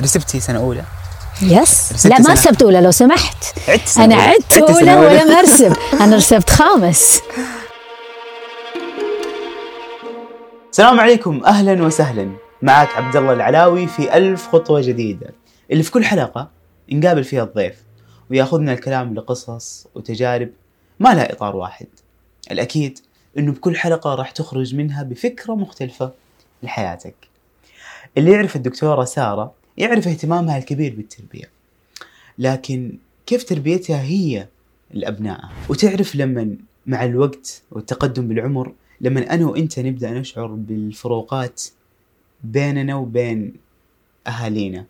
رسبتي سنة أولى. يس لا ما. رسبت أولى لو سمحت. عدت سنة أنا. عدت أولى أولى. ولم أرسب. أنا رسبت خامس. السلام عليكم. أهلا وسهلا. معك عبد الله العلاوي في ألف خطوة جديدة. اللي في كل حلقة نقابل فيها الضيف ويأخذنا الكلام لقصص وتجارب ما لها إطار واحد. الأكيد إنه بكل حلقة راح تخرج منها بفكرة مختلفة لحياتك. اللي يعرف الدكتورة سارة يعرف اهتمامها الكبير بالتربية. لكن كيف تربيتها هي لابنائها وتعرف لما مع الوقت والتقدم بالعمر لما أنا وأنت نبدأ نشعر بالفروقات بيننا وبين أهالينا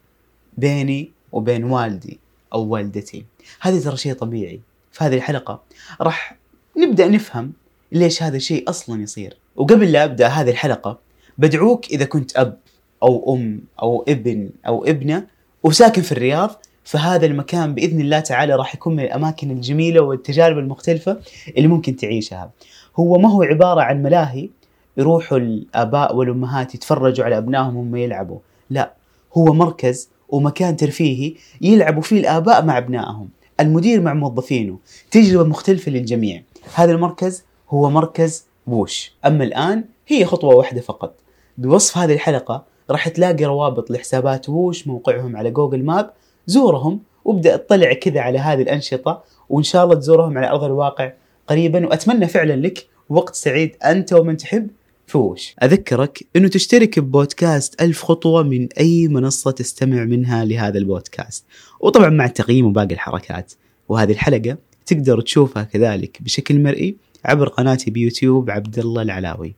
بيني وبين والدي أو والدتي. هذا ترى شيء طبيعي في هذه الحلقة. راح نبدأ نفهم ليش هذا الشيء أصلا يصير. وقبل لا أبدأ هذه الحلقة بدعوك إذا كنت أب. أو أم أو ابن أو ابنة وساكن في الرياض فهذا المكان بإذن الله تعالى راح يكون من الأماكن الجميلة والتجارب المختلفة اللي ممكن تعيشها. هو ما هو عبارة عن ملاهي يروحوا الآباء والأمهات يتفرجوا على أبنائهم وهم يلعبوا، لا هو مركز ومكان ترفيهي يلعبوا فيه الآباء مع أبنائهم، المدير مع موظفينه، تجربة مختلفة للجميع. هذا المركز هو مركز بوش، أما الآن هي خطوة واحدة فقط. بوصف هذه الحلقة راح تلاقي روابط لحسابات ووش موقعهم على جوجل ماب زورهم وابدأ اطلع كذا على هذه الأنشطة وإن شاء الله تزورهم على أرض الواقع قريبا وأتمنى فعلا لك وقت سعيد أنت ومن تحب في وش أذكرك إنه تشترك ببودكاست ألف خطوة من أي منصة تستمع منها لهذا البودكاست. وطبعا مع التقييم وباقي الحركات. وهذه الحلقة تقدر تشوفها كذلك بشكل مرئي عبر قناتي بيوتيوب عبد الله العلاوي.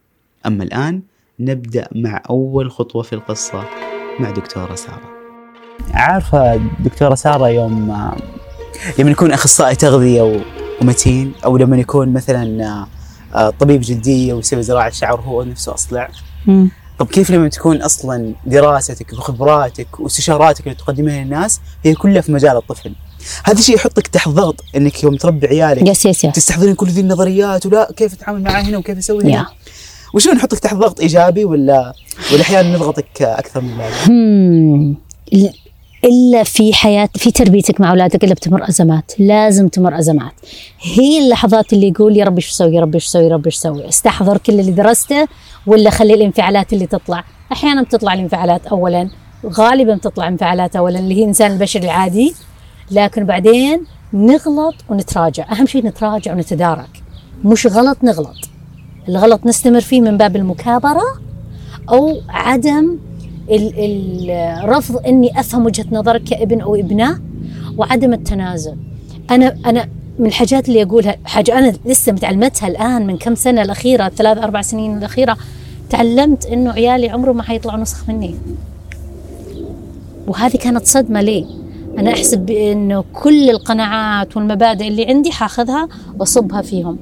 أما الآن نبدأ مع أول خطوة في القصة مع دكتورة سارة. عارفة دكتورة سارة يوم لما يكون أخصائي تغذية و- ومتين أو لما يكون مثلا آه، طبيب جلدية ويسوي زراعة شعر هو نفسه أصلع. طب كيف لما تكون أصلا دراستك وخبراتك واستشاراتك اللي تقدمها للناس هي كلها في مجال الطفل؟ هذا الشيء يحطك تحت ضغط إنك يوم تربي عيالك yes yes yes تستحضرين كل ذي النظريات ولا كيف اتعامل معاه هنا وكيف أسوي هنا؟ يا وشو نحطك تحت ضغط إيجابي ولا ولا أحيانا نضغطك أكثر من اللازم إلا في حياه في تربيتك مع أولادك إلا بتمر أزمات. لازم تمر أزمات. هي اللحظات اللي يقول يا ربي إيش أسوي يا ربي إيش أسوي يا ربي إيش أسوي أستحضر كل اللي درسته ولا خلي الانفعالات اللي تطلع؟ أحيانا بتطلع الانفعالات اولا. غالبا بتطلع انفعالات اولا اللي هي الانسان البشري العادي. لكن بعدين نغلط ونتراجع. أهم شيء نتراجع ونتدارك. مش غلط نغلط. الغلط نستمر فيه من باب المكابرة أو عدم ال- الرفض إني أفهم وجهة نظرك كابن أو ابنة وعدم التنازل. أنا أنا من الحاجات اللي أقولها حاجة أنا لسه متعلمتها الآن من كم سنة الأخيرة ثلاث أربع سنين الأخيرة تعلمت إنه عيالي عمرهم ما حيطلعوا نسخ مني. وهذه كانت صدمة لي. أنا أحسب انه كل القناعات والمبادئ اللي عندي حاخذها وأصبها فيهم.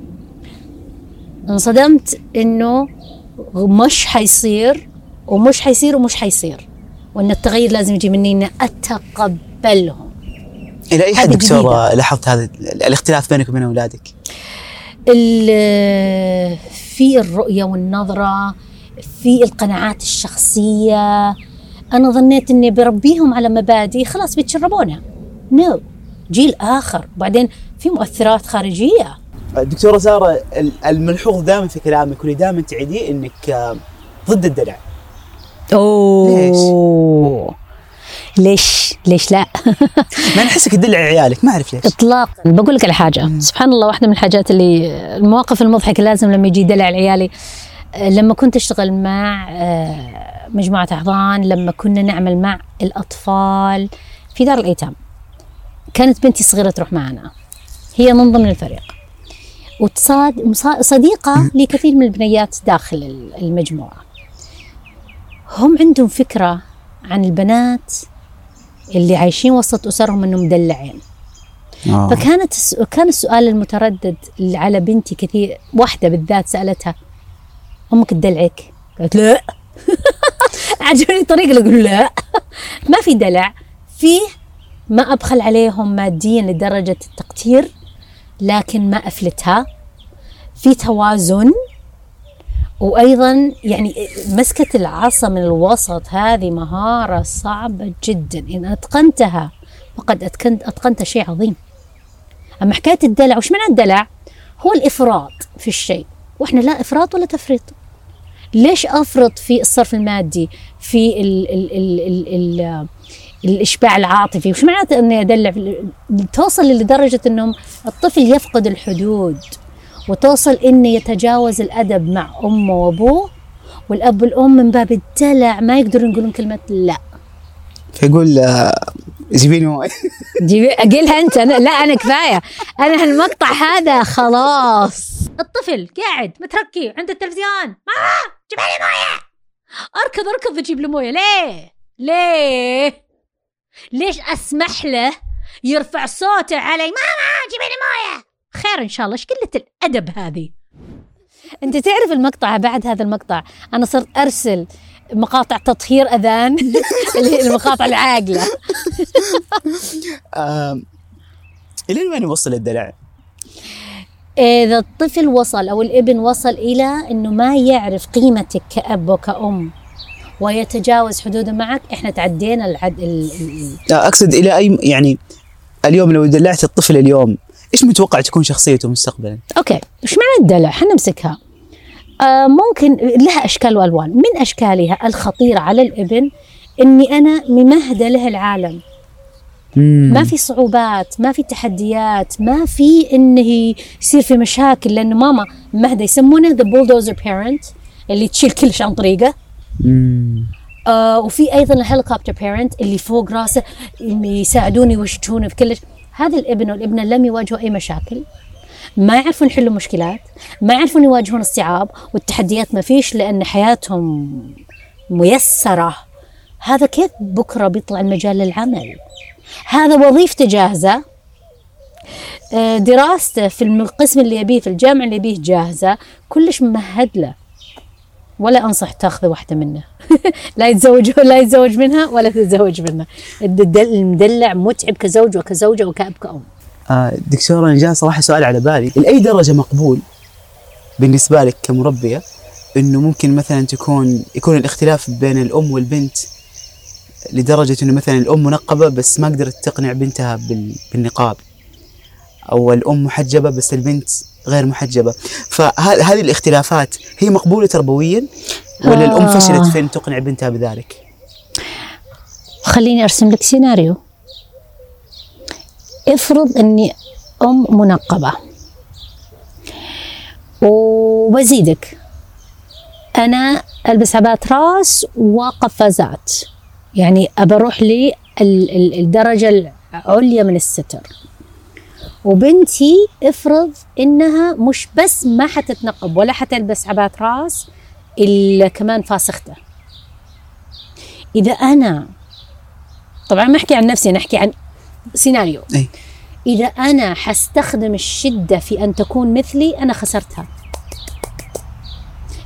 انصدمت إنه مش حيصير ومش حيصير ومش حيصير وإن التغير لازم يجي مني إني أتقبلهم. إلى أي حد دكتورة لاحظت هذا ال- الاختلاف بينك وبين أولادك؟ في الرؤية والنظرة في القناعات الشخصية. أنا ظنيت أني بربيهم على مبادئ خلاص بيتشربونها. نو جيل آخر. بعدين في مؤثرات خارجية. دكتورة ساره ال- الملحوظ دائما في كلامك واللي دائما تعيديه إنك آه، ضد الدلع. أوه. ليش؟ ليش؟ لا؟ ما أنا أحسك تدلع عيالك ما أعرف ليش. اطلاقا. بقول لك على حاجة. سبحان الله واحدة من الحاجات اللي المواقف المضحكة لازم لما يجي دلع عيالي آه، لما كنت أشتغل مع آه، مجموعة أحضان لما كنا نعمل مع الأطفال في دار الأيتام. كانت بنتي الصغيره تروح معنا. هي من ضمن الفريق. صديقة لكثير من البنيات داخل ال- المجموعة. هم عندهم فكرة عن البنات اللي عايشين وسط أسرهم إنهم مدلعين. آه. فكانت كان السؤال المتردد اللي على بنتي كثير واحدة بالذات سألتها أمك تدلعك؟ قالت لا. عجبني الطريقة اللي أقول لا. ما في دلع فيه ما أبخل عليهم ماديا لدرجة التقتير لكن ما أفلتها. في توازن وأيضا يعني مسكة العصا من الوسط هذه مهارة صعبة جدا. إن أتقنتها فقد اتقنت أتقنت شيء عظيم. أما حكاية الدلع وش معنى الدلع؟ هو الإفراط في الشيء. وإحنا لا إفراط ولا تفريط. ليش أفرط في الصرف المادي في ال ال ال ال ال الإشباع العاطفي وش معناته إني أدلع توصل لدرجة إنهم الطفل يفقد الحدود وتوصل انه يتجاوز الأدب مع أمه وأبوه والأب والأم من باب الدلع ما يقدرون يقولون كلمة لا. فيقول آه، جيبيني مويه جيبي اقولها أنت أنا لا أنا كفاية. أنا هالمقطع هذا خلاص. الطفل قاعد متركي عند التلفزيون. ماما جيب لي موية. أركض أركض أجيب له موية. ليه؟ ليه؟ ليش أسمح له يرفع صوته علي؟ ماما جيبي لي موية. خير إن شاء الله. إيش قلة الأدب هذه؟ أنت تعرف المقطع بعد هذا المقطع؟ أنا صرت أرسل مقاطع تطهير أذان اللي هي المقاطع العاقلة. إلى وين يوصل الدلع؟ إذا الطفل وصل أو الابن وصل إلى إنه ما يعرف قيمتك كأب وكأم ويتجاوز حدوده معك إحنا تعدينا العد ال... أقصد إلى أي يعني اليوم لو دلعت الطفل اليوم إيش متوقع تكون شخصيته مستقبلا؟ okay إيش معنى الدلع؟ حنمسكها آه ممكن لها أشكال وألوان. من أشكالها الخطيرة على الإبن إني أنا ممهدة له العالم. ما في صعوبات ما في تحديات ما في إنه يصير في مشاكل لأن ماما مهدة يسمونه the bulldozer parent اللي تشيل كل شيء عن طريقه. مم. آه وفي أيضا ال helicopter parent اللي فوق راسه يساعدوني يوشتونه في كل شيء هذا الابن والابنة لم يواجهوا أي مشاكل. ما يعرفون يحلوا مشكلات. ما يعرفون يواجهون الصعاب والتحديات ما فيش لأن حياتهم ميسرة. هذا كيف بكرة بيطلع المجال للعمل؟ هذا وظيفته جاهزة. آه، دراسته في القسم اللي يبيه في الجامعة اللي يبيه جاهزة. كلش ممهد له. ولا أنصح تأخذ واحدة منه لا يتزوج لا يتزوج منها ولا تتزوج منه الد- المدلع متعب كزوج وكزوجة وكأب كأم آه دكتورة أنا جاء صراحة سؤال على بالي. لأي درجة مقبول بالنسبة لك كمربية إنه ممكن مثلا تكون يكون الاختلاف بين الأم والبنت لدرجة إنه مثلا الأم منقبة بس ما قدرت تقنع بنتها بال- بالنقاب أو الأم محجبة بس البنت غير محجبة. فهذه الاختلافات هي مقبولة تربويا ولا آه. فشلت في أن تقنع بنتها بذلك؟ خليني أرسم لك سيناريو. افرض إني أم منقبة. وبزيدك. أنا ألبس عبات راس وقفازات. يعني ابى أروح الدرجه العليا من الستر. وبنتي افرض إنها مش بس ما حتتنقب ولا حتلبس عبات راس إلا كمان فاسخته إذا أنا طبعا ما أحكي عن نفسي أنا أحكي عن سيناريو. أي. إذا أنا حستخدم الشدة في أن تكون مثلي أنا خسرتها.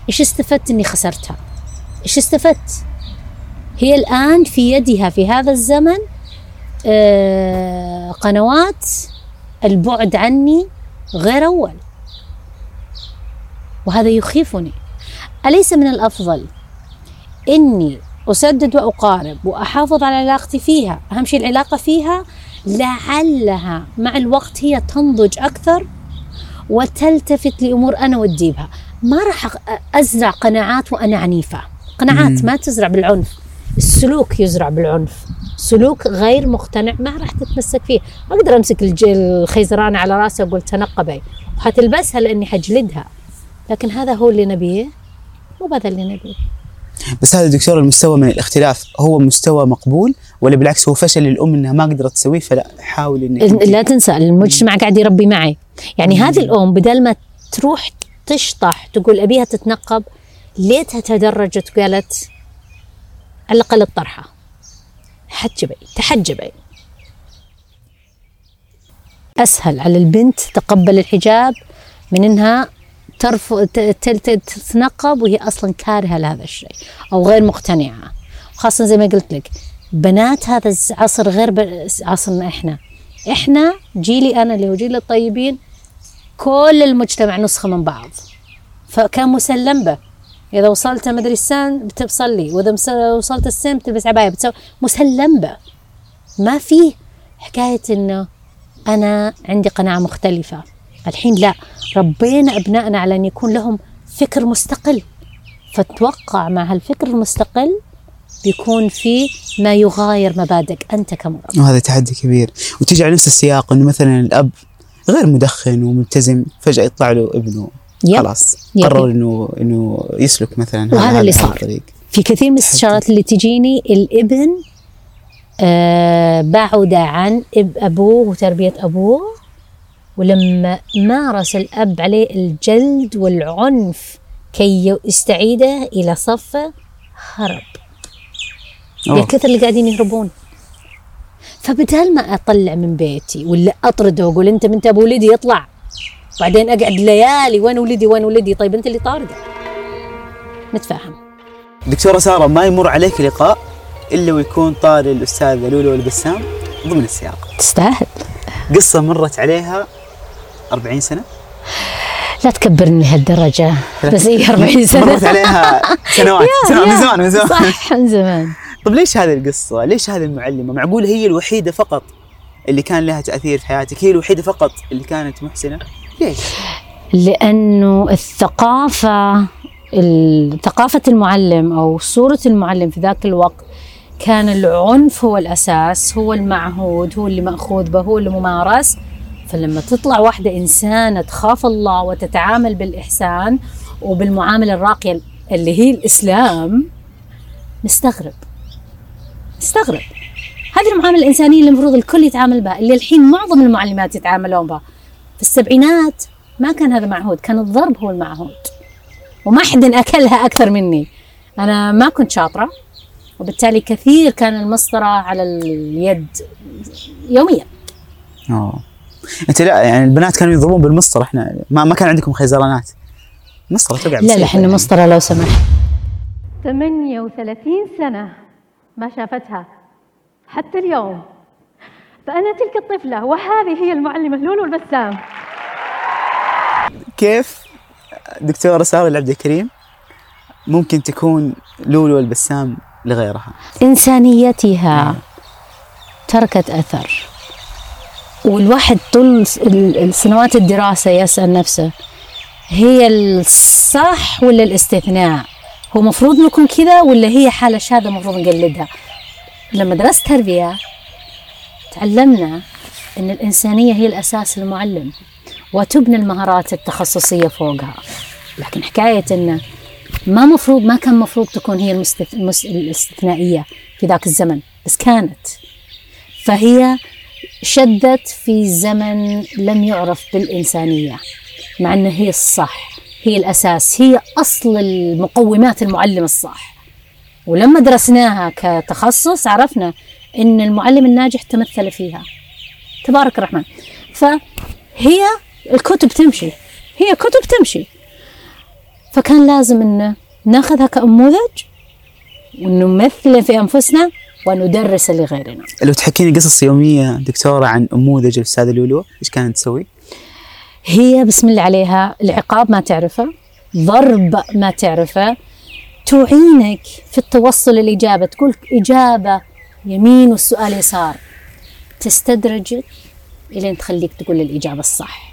إيش استفدت إني خسرتها؟ إيش استفدت؟ هي الآن في يدها في هذا الزمن آه قنوات البعد عني غير أول. وهذا يخيفني. أليس من الأفضل إني أسدد وأقارب وأحافظ على علاقتي فيها؟ أهم شيء العلاقة فيها لعلها مع الوقت هي تنضج أكثر وتلتفت لأمور أنا ودي بها ما راح أ- أزرع قناعات وأنا عنيفة. قناعات ما تزرع بالعنف. السلوك يزرع بالعنف. سلوك غير مقتنع ما راح تتمسك فيه. ما أقدر أمسك الخيزرانه على رأسي وأقول تنقبي. وحتلبسها لأني حجلدها. لكن هذا هو اللي نبيه مو هذا اللي نبيه. بس هذا دكتور المستوى من الاختلاف. هو مستوى مقبول ولا بالعكس هو فشل للأم إنها ما قدرت تسويه؟ فلا حاول أنت- لا تنسى المجتمع قاعد يربي معي. يعني هذه الأم بدل ما تروح تشطح تقول أبيها تتنقب ليتها تدرجت وقالت على الأقل الطرحة. حجبي تحجبي. أسهل على البنت تقبل الحجاب من إنها ترفض تتنقب وهي أصلا كارهة لهذا الشيء أو غير مقتنعة. خاصة زي ما قلت لك بنات هذا العصر غير عصرنا إحنا. إحنا جيلي أنا اللي هو جيل الطيبين كل المجتمع نسخة من بعض. فكان مسلم به. اذا وصلت مدري السن بتصلي وإذا وصلت السن بتلبس عبايه بتسوي مسلم به. ما في حكاية إنه أنا عندي قناعة مختلفة. الحين لا ربينا أبنائنا على أن يكون لهم فكر مستقل. فتوقع مع هالفكر المستقل بيكون في ما يغاير مبادئك أنت كمربي وهذا تحدي كبير. وتيجي على نفس السياق إنه مثلا الأب غير مدخن وملتزم فجأة يطلع له ابنه. يب. خلاص يب. قرر انه إنه يسلك مثلا وهذا اللي صار. الطريق. في كثير من الاستشارات اللي تجيني الابن آه بعد عن اب أبوه وتربية أبوه ولما مارس الأب عليه الجلد والعنف كي يستعيده إلى صفه هرب أوه. يا كثر اللي قاعدين يهربون فبدال ما أطلع من بيتي ولا أطرده وأقول أنت من ابو ولدي يطلع بعدين أقعد ليالي وين ولدي وين ولدي؟ طيب أنت اللي طاردة. نتفاهم. دكتورة سارة ما يمر عليك لقاء إلا ويكون طاري الأستاذة لولو البسام ضمن السياق. تستاهل. قصة مرت عليها 40 سنة؟ لا تكبرني لهالدرجة. بس هي 40 سنة. مرت عليها سنوات. سنوات من زمان من زمان. صح من زمان. طب ليش هذه القصة؟ ليش هذه المعلمة؟ معقول هي الوحيدة فقط اللي كان لها تأثير في حياتك؟ هي الوحيدة فقط اللي كانت محسنة؟ ليش؟ لأنه الثقافة ال- ثقافة المعلم أو صورة المعلم في ذاك الوقت كان العنف هو الأساس هو المعهود هو اللي مأخوذ به هو اللي ممارس. فلما تطلع واحدة إنسانة تخاف الله وتتعامل بالإحسان وبالمعاملة الراقية اللي هي الإسلام نستغرب. نستغرب. هذه المعاملة الإنسانية اللي المفروض الكل يتعامل بها اللي الحين معظم المعلمات يتعاملون بها. في السبعينات ما كان هذا معهود كان الضرب هو المعهود وما حد أكلها أكثر مني. أنا ما كنت شاطرة وبالتالي كثير كان المسطرة على اليد يوميا. أوه. أنت لا يعني البنات كانوا يضربون بالمسطرة إحنا ما, ما كان عندكم خيزرانات. مسطرة توقع لا لا إحنا يعني. مسطرة لو سمحت. 38 سنة ما شافتها. حتى اليوم. فأنا تلك الطفلة وهذه هي المعلمة لولو البسام كيف دكتورة سارة العبد الكريم ممكن تكون لولو البسام لغيرها؟ إنسانيتها تركت أثر. والواحد طول السنوات الدراسة يسأل نفسه هي الصح ولا الاستثناء؟ هو مفروض نكون كذا ولا هي حالة شاذة مفروض نقلدها؟ لما درست تربية تعلمنا أن الإنسانية هي الأساس للمعلم وتبنى المهارات التخصصية فوقها. لكن حكاية أنه ما مفروض ما كان مفروض تكون هي المستث... المس... الاستثنائية في ذاك الزمن بس كانت. فهي شدت في زمن لم يعرف بالإنسانية مع أنها هي الصح هي الأساس هي أصل المقومات المعلم الصح. ولما درسناها كتخصص عرفنا أن المعلم الناجح تمثل فيها. تبارك الرحمن. فهي الكتب تمشي. هي كتب تمشي. فكان لازم أن ناخذها كنموذج ونمثل في أنفسنا وندرس لغيرنا. لو تحكيني قصص يومية دكتورة عن نموذج الأستاذة لولو إيش كانت تسوي؟ هي بسم الله عليها العقاب ما تعرفه ضرب ما تعرفه تعينك في التوصل للإجابة تقول إجابة يمين والسؤال يسار. تستدرجك إلين تخليك تقول الإجابة الصح.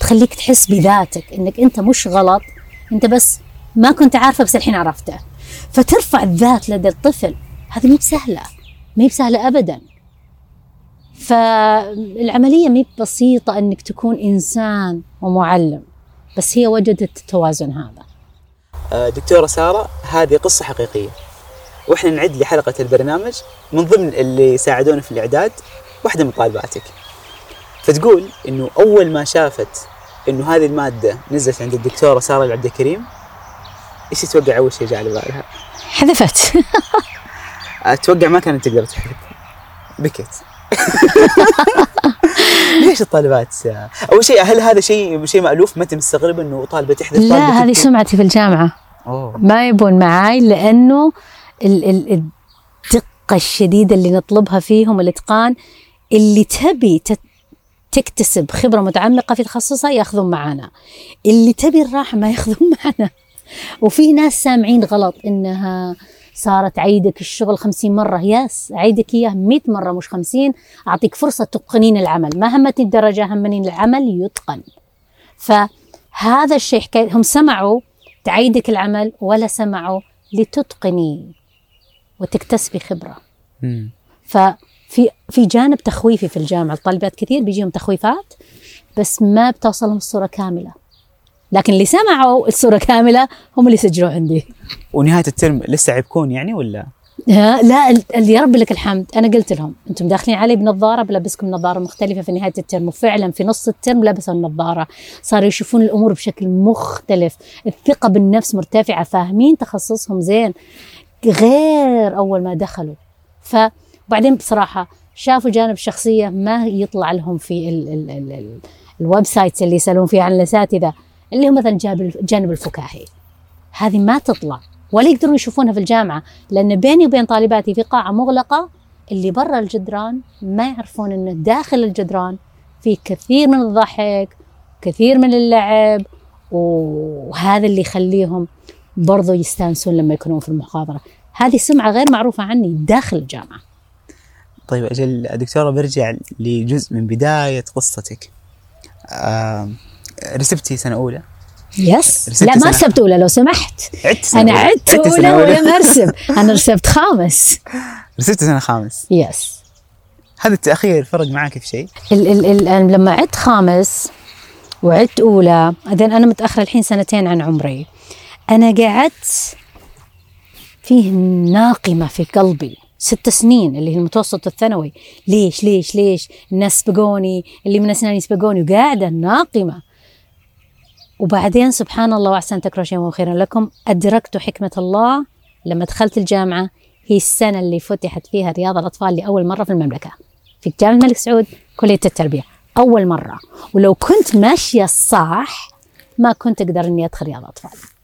تخليك تحس بذاتك إنك أنت مش غلط أنت بس ما كنت عارفة بس الحين عرفته. فترفع الذات لدى الطفل هذه مو بسهلة ما هي بسهلة أبداً. فالعملية مي بسيطة أنك تكون إنسان ومعلم بس هي وجدت التوازن هذا. آه، دكتورة سارة هذه قصة حقيقية. وإحنا نعد لحلقة البرنامج من ضمن اللي ساعدونا في الإعداد واحدة من طالباتك فتقول إنه أول ما شافت إنه هذه المادة نزلت عند الدكتورة سارة العبد الكريم إيش تتوقع أول شيء جاء على بالها؟ حذفت. أتوقع ما كانت تقدر تحذف. بكت. ليش الطالبات؟ أول شيء هل هذا شيء شيء مألوف؟ ما أنت مستغرب إنه طالبة تحذف لا هذه؟ سمعتي في الجامعة. أوه. ما يبون معاي ال- الدقة الشديدة اللي نطلبها فيهم الإتقان اللي تبي تكتسب خبرة متعمقة في تخصصها ياخذون معنا اللي تبي الراحة ما ياخذون معنا. وفي ناس سامعين غلط إنها صارت عيدك الشغل خمسين مرة. يس عيدك إياه مئة مرة مش خمسين. أعطيك فرصة تتقنين العمل. ما همتني الدرجة همني العمل يتقن. فهذا الشيء هم سمعوا تعيدك العمل ولا سمعوا لتتقني وتكتسبي خبرة. مم. ففي في جانب تخويفي في الجامعة الطالبات كثير بيجيهم تخويفات بس ما بتوصلهم الصورة كاملة. لكن اللي سمعوا الصورة كاملة هم اللي سجلوا عندي. ونهاية الترم لسه عيبكون يعني ولا؟ لا يا رب لك الحمد. أنا قلت لهم أنتم داخلين علي بنظارة بلبسكم نظارة مختلفة في نهاية الترم وفعلا في نص الترم لبسوا النظارة. صاروا يشوفون الأمور بشكل مختلف الثقة بالنفس مرتفعة فاهمين تخصصهم زين. غير أول ما دخلوا. فبعدين بصراحة شافوا جانب الشخصيه ما يطلع لهم في ال ال ال ال ال websites اللي يسألون فيها عن الأساتذة اللي هو مثلا جانب الجانب الفكاهي. هذه ما تطلع ولا يقدرون يشوفونها في الجامعة لأن بيني وبين طالباتي في قاعة مغلقة اللي برا الجدران ما يعرفون أنه داخل الجدران في كثير من الضحك كثير من اللعب وهذا اللي يخليهم برضو يستانسون لما يكونون في المحاضرة هذه سمعة غير معروفة عني داخل الجامعة طيب أجل دكتورة برجع لجزء من بداية قصتك. آه رسبتي سنة أولى يس لا ما. رسبت أولى لو سمحت عدت. عدت عدت سنة أولى أولى. ولا ما أرسب أنا رسبت خامس رسبت سنة خامس يس هذا التأخير فرق معك في شيء؟ ال ال ال لما عدت خامس وعدت أولى بعدين أنا متأخرة الحين سنتين عن عمري أنا قعدت فيه ناقمة في قلبي ست سنين اللي هي المتوسط الثانوي. ليش ليش ليش؟ الناس سبقوني اللي من أسناني سبقوني وقاعدة ناقمة. وبعدين سبحان الله وأحسن تكرهوا شيئا وخيرا لكم أدركت حكمة الله لما دخلت الجامعة. هي السنة اللي فتحت فيها رياض الأطفال لأول مرة في المملكة في جامعة الملك سعود كلية التربية. أول مرة. ولو كنت ماشية صح ما كنت أقدر إني أدخل رياض أطفال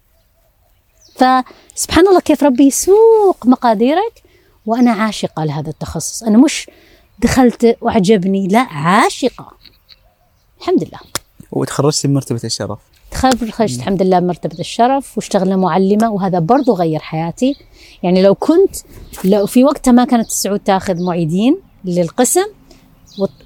فسبحان الله كيف ربي يسوق مقاديرك وأنا عاشقة لهذا التخصص. أنا مش دخلت وعجبني لا عاشقة. الحمد لله. وتخرجتي بمرتبة الشرف. تخرجت خرجت الحمد لله بمرتبة الشرف واشتغلنا معلمة وهذا برضو غير حياتي. يعني لو كنت لو في وقتها ما كانت السعود تاخذ معيدين للقسم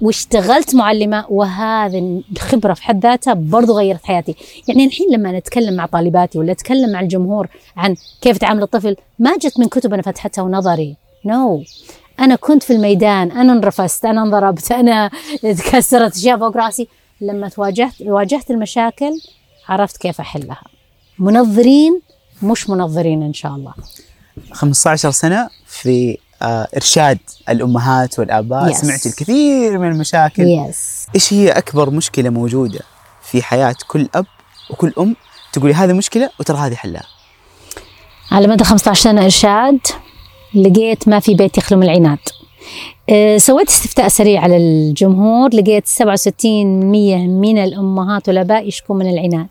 واشتغلت معلمة وهذه الخبرة في حد ذاتها برضو غيرت حياتي. يعني الحين لما نتكلم مع طالباتي ولا أتكلم مع الجمهور عن كيف تعامل الطفل ما جت من كتب أنا فتحتها ونظري. no no. أنا كنت في الميدان أنا انرفست أنا انضربت أنا تكسرت أشياء فوق رأسي. لما تواجهت واجهت المشاكل عرفت كيف أحلها. منظرين مش منظرين إن شاء الله. 15 سنة في إرشاد الأمهات والآباء. Yes. سمعت الكثير من المشاكل. yes إيش هي أكبر مشكلة موجودة في حياة كل أب وكل أم؟ تقولي هذه مشكلة وترى هذه حلها. على مدى 15 سنة إرشاد لقيت ما في بيت يخلو من العناد. أه، سويت استفتاء سريع على الجمهور لقيت 67% من الأمهات والآباء يشكون من العناد.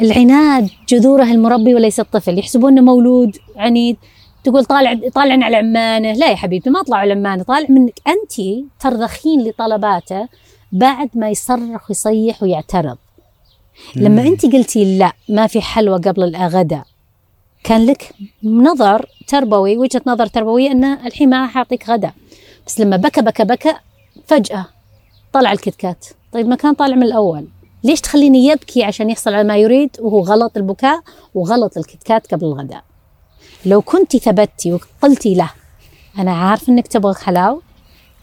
العناد جذوره المربي وليس الطفل يحسبون انه مولود عنيد. تقول طالع طالع على عمانه لا يا حبيبتي ما طلع على عمانه طالع منك أنت ترضخين لطلباته بعد ما يصرخ ويصيح ويعترض. لما أنت قلتي لا ما في حلوى قبل الغداء كان لك نظر تربوي وجهة نظر تربوية انه الحين ما راح أعطيك غداء بس لما بكى بكى بكى فجأة طلع الكتكات. طيب ما كان طالع من الأول. ليش تخليني يبكي عشان يحصل على ما يريد؟ وهو غلط البكاء وغلط الكتكات قبل الغداء. لو كنت ثبتي وقلتي له أنا عارف إنك تبغى حلاو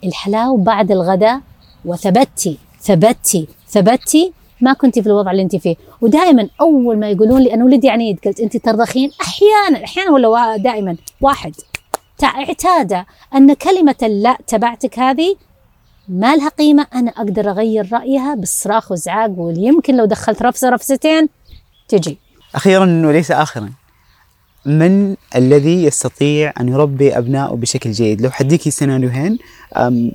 الحلاو بعد الغداء وثبتي ثبتي ثبتي ما كنت في الوضع اللي أنت فيه. ودائما أول ما يقولون لي أنا ولدي عنيد قلت أنت ترضخين؟ أحيانا أحيانا ولا دائما. واحد. اعتاد أن كلمة اللا تبعتك هذه ما لها قيمة. أنا أقدر أغير رأيها بالصراخ وزعاق ويمكن لو دخلت رفسه رفستين تجي. أخيرا وليس اخرا. من الذي يستطيع أن يربي أبنائه بشكل جيد؟ لو حديكي سيناريوهين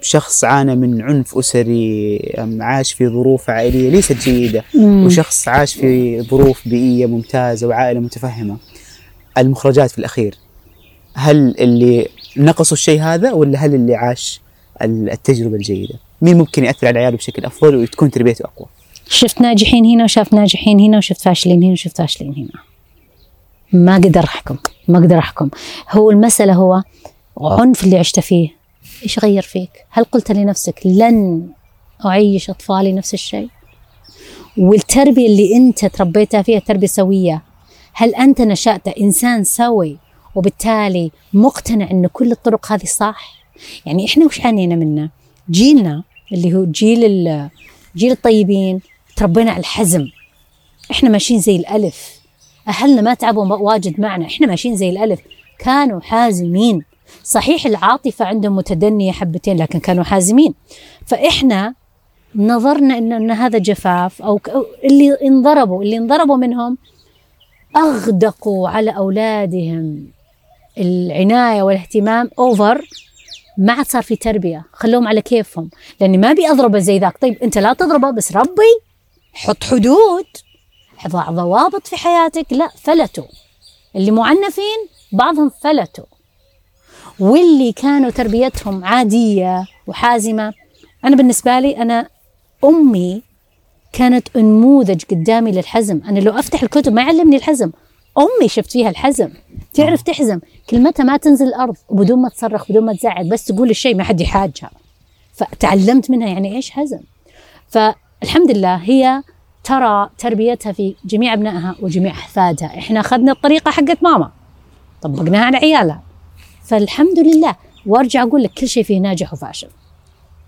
شخص عانى من عنف أسري أم، عاش في ظروف عائلية ليست جيدة مم. وشخص عاش في ظروف بيئية ممتازة وعائلة متفهمة. المخرجات في الأخير هل اللي نقصوا الشيء هذا ولا هل اللي عاش ال- التجربة الجيدة؟ مين ممكن يأثر على عياله بشكل أفضل وتكون تربيته أقوى؟ شفت ناجحين هنا وشاف ناجحين هنا وشفت فاشلين هنا وشفت فاشلين هنا ما قدر أحكم ما أقدر أحكم. هو المسألة هو عنف اللي عشت فيه. إيش غير فيك؟ هل قلت لنفسك لن أعيش أطفالي نفس الشيء؟ والتربية اللي أنت تربيتها فيها تربية سوية. هل أنت نشأت إنسان سوي وبالتالي مقتنع إن كل الطرق هذه صح؟ يعني إحنا وش عانينا منه؟ جيلنا اللي هو جيل جيل الطيبين تربينا على الحزم. إحنا ماشيين زي الألف. أهلنا ما تعبوا واجد معنا. إحنا ماشيين زي الألف. كانوا حازمين. صحيح العاطفة عندهم متدنية حبتين لكن كانوا حازمين. فإحنا نظرنا ان إن هذا جفاف أو اللي انضربوا اللي انضربوا منهم أغدقوا على أولادهم. العناية والاهتمام اوفر ما عاد صار في تربية. خلوهم على كيفهم. لأني ما أبي أضربه زي ذاك. طيب أنت لا تضربه بس ربي حط حدود. ضع ضوابط في حياتك؟ لا فلتوا اللي معنفين بعضهم فلتوا واللي كانوا تربيتهم عادية وحازمة أنا بالنسبة لي أنا أمي كانت نموذج قدامي للحزم. أنا لو أفتح الكتب ما يعلمني الحزم. أمي شفت فيها الحزم. تعرف تحزم. كلمتها ما تنزل الأرض وبدون ما تصرخ بدون ما تزعق بس تقول الشيء ما حد يحاجها. فتعلمت منها يعني إيش حزم. فالحمد لله هي ترى تربيتها في جميع أبنائها وجميع أحفادها. إحنا أخذنا الطريقة حقت ماما طبقناها على عيالها. فالحمد لله وأرجع أقول لك كل شيء فيه ناجح وفاشل.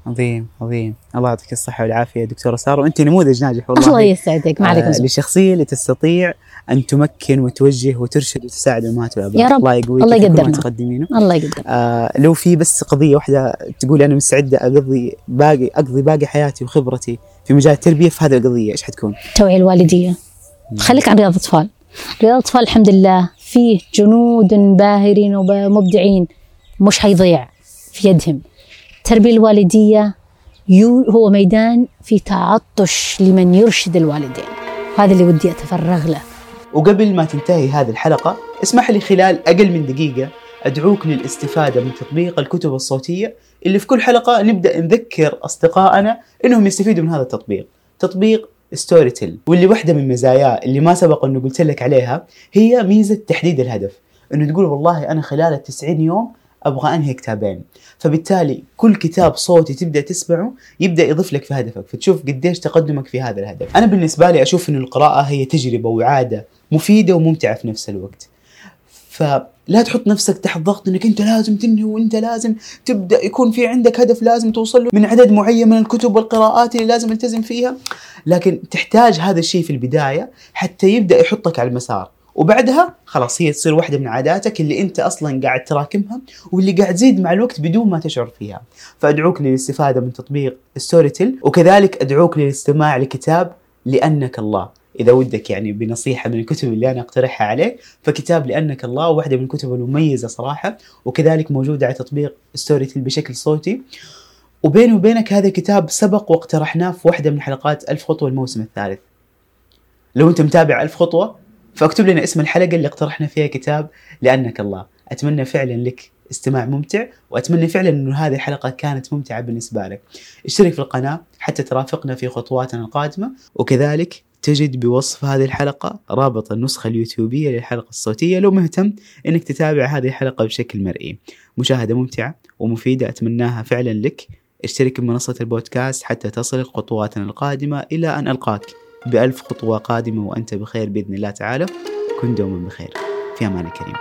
عظيم عظيم. الله يعطيك الصحة والعافية دكتورة سارة. وأنت نموذج ناجح والله. الله يسعدك. ما عليك آه. لشخصية اللي تستطيع أن تمكن وتوجه وترشد وتساعد الأمهات والآباء يا رب. الله يقويك الله يقدرنا. تقدمينه. الله يقدر آه لو في بس قضية واحدة تقول أنا مستعدة أقضي باقي أقضي باقي حياتي وخبرتي في مجال التربية في هذه القضية إيش حتكون؟ التوعيه الوالدية. خليك عن رياض الاطفال رياض الاطفال الحمد لله فيه جنود باهرين ومبدعين. مش حيضيع في يدهم. التربيه الوالدية يو هو ميدان في تعطش لمن يرشد الوالدين. هذا اللي ودي أتفرغ له. وقبل ما تنتهي هذه الحلقة اسمح لي خلال أقل من دقيقة أدعوك للاستفادة من تطبيق الكتب الصوتية اللي في كل حلقة نبدأ نذكر أصدقائنا إنهم يستفيدوا من هذا التطبيق. تطبيق ستوري تيل واللي واحدة من مزاياه اللي ما سبق أنه قلت لك عليها هي ميزة تحديد الهدف. إنه تقول والله أنا خلال التسعين يوم أبغى أنهي كتابين. فبالتالي كل كتاب صوتي تبدأ تسمعه يبدأ يضيف لك في هدفك. فتشوف قديش تقدمك في هذا الهدف. أنا بالنسبة لي أشوف أن القراءة هي تجربة وعادة مفيدة وممتعة في نفس الوقت. فلا تحط نفسك تحت ضغط إنك أنت لازم تنهي وأنت لازم تبدأ. يكون في عندك هدف لازم توصل له من عدد معين من الكتب والقراءات اللي لازم التزم فيها. لكن تحتاج هذا الشيء في البداية حتى يبدأ يحطك على المسار. وبعدها خلاص هي تصير واحدة من عاداتك اللي أنت أصلا قاعد تراكمها واللي قاعد تزيد مع الوقت بدون ما تشعر فيها. فأدعوك للاستفادة من تطبيق ستوري تيل وكذلك أدعوك للاستماع لكتاب لأنك الله. إذا ودك يعني بنصيحة من الكتب اللي أنا أقترحها عليك فكتاب لأنك الله واحدة من الكتب المميزة صراحة وكذلك موجودة على تطبيق ستوري بشكل صوتي. وبيني وبينك هذا الكتاب سبق واقترحناه في واحدة من حلقات ألف خطوة الموسم الثالث. لو أنت متابع ألف خطوة فاكتب لنا اسم الحلقة اللي اقترحنا فيها كتاب لأنك الله. أتمنى فعلا لك استماع ممتع وأتمنى فعلا إنه هذه الحلقة كانت ممتعة بالنسبة لك. اشترك في القناة حتى ترافقنا في خطواتنا القادمة وكذلك تجد بوصف هذه الحلقة رابط النسخة اليوتيوبية للحلقة الصوتية لو مهتم إنك تتابع هذه الحلقة بشكل مرئي. مشاهدة ممتعة ومفيدة أتمناها فعلا لك. اشترك بمنصة البودكاست حتى تصلك خطواتنا القادمة إلى أن ألقاك. بألف خطوة قادمة وأنت بخير بإذن الله تعالى. كن دوما بخير. في أمان الكريم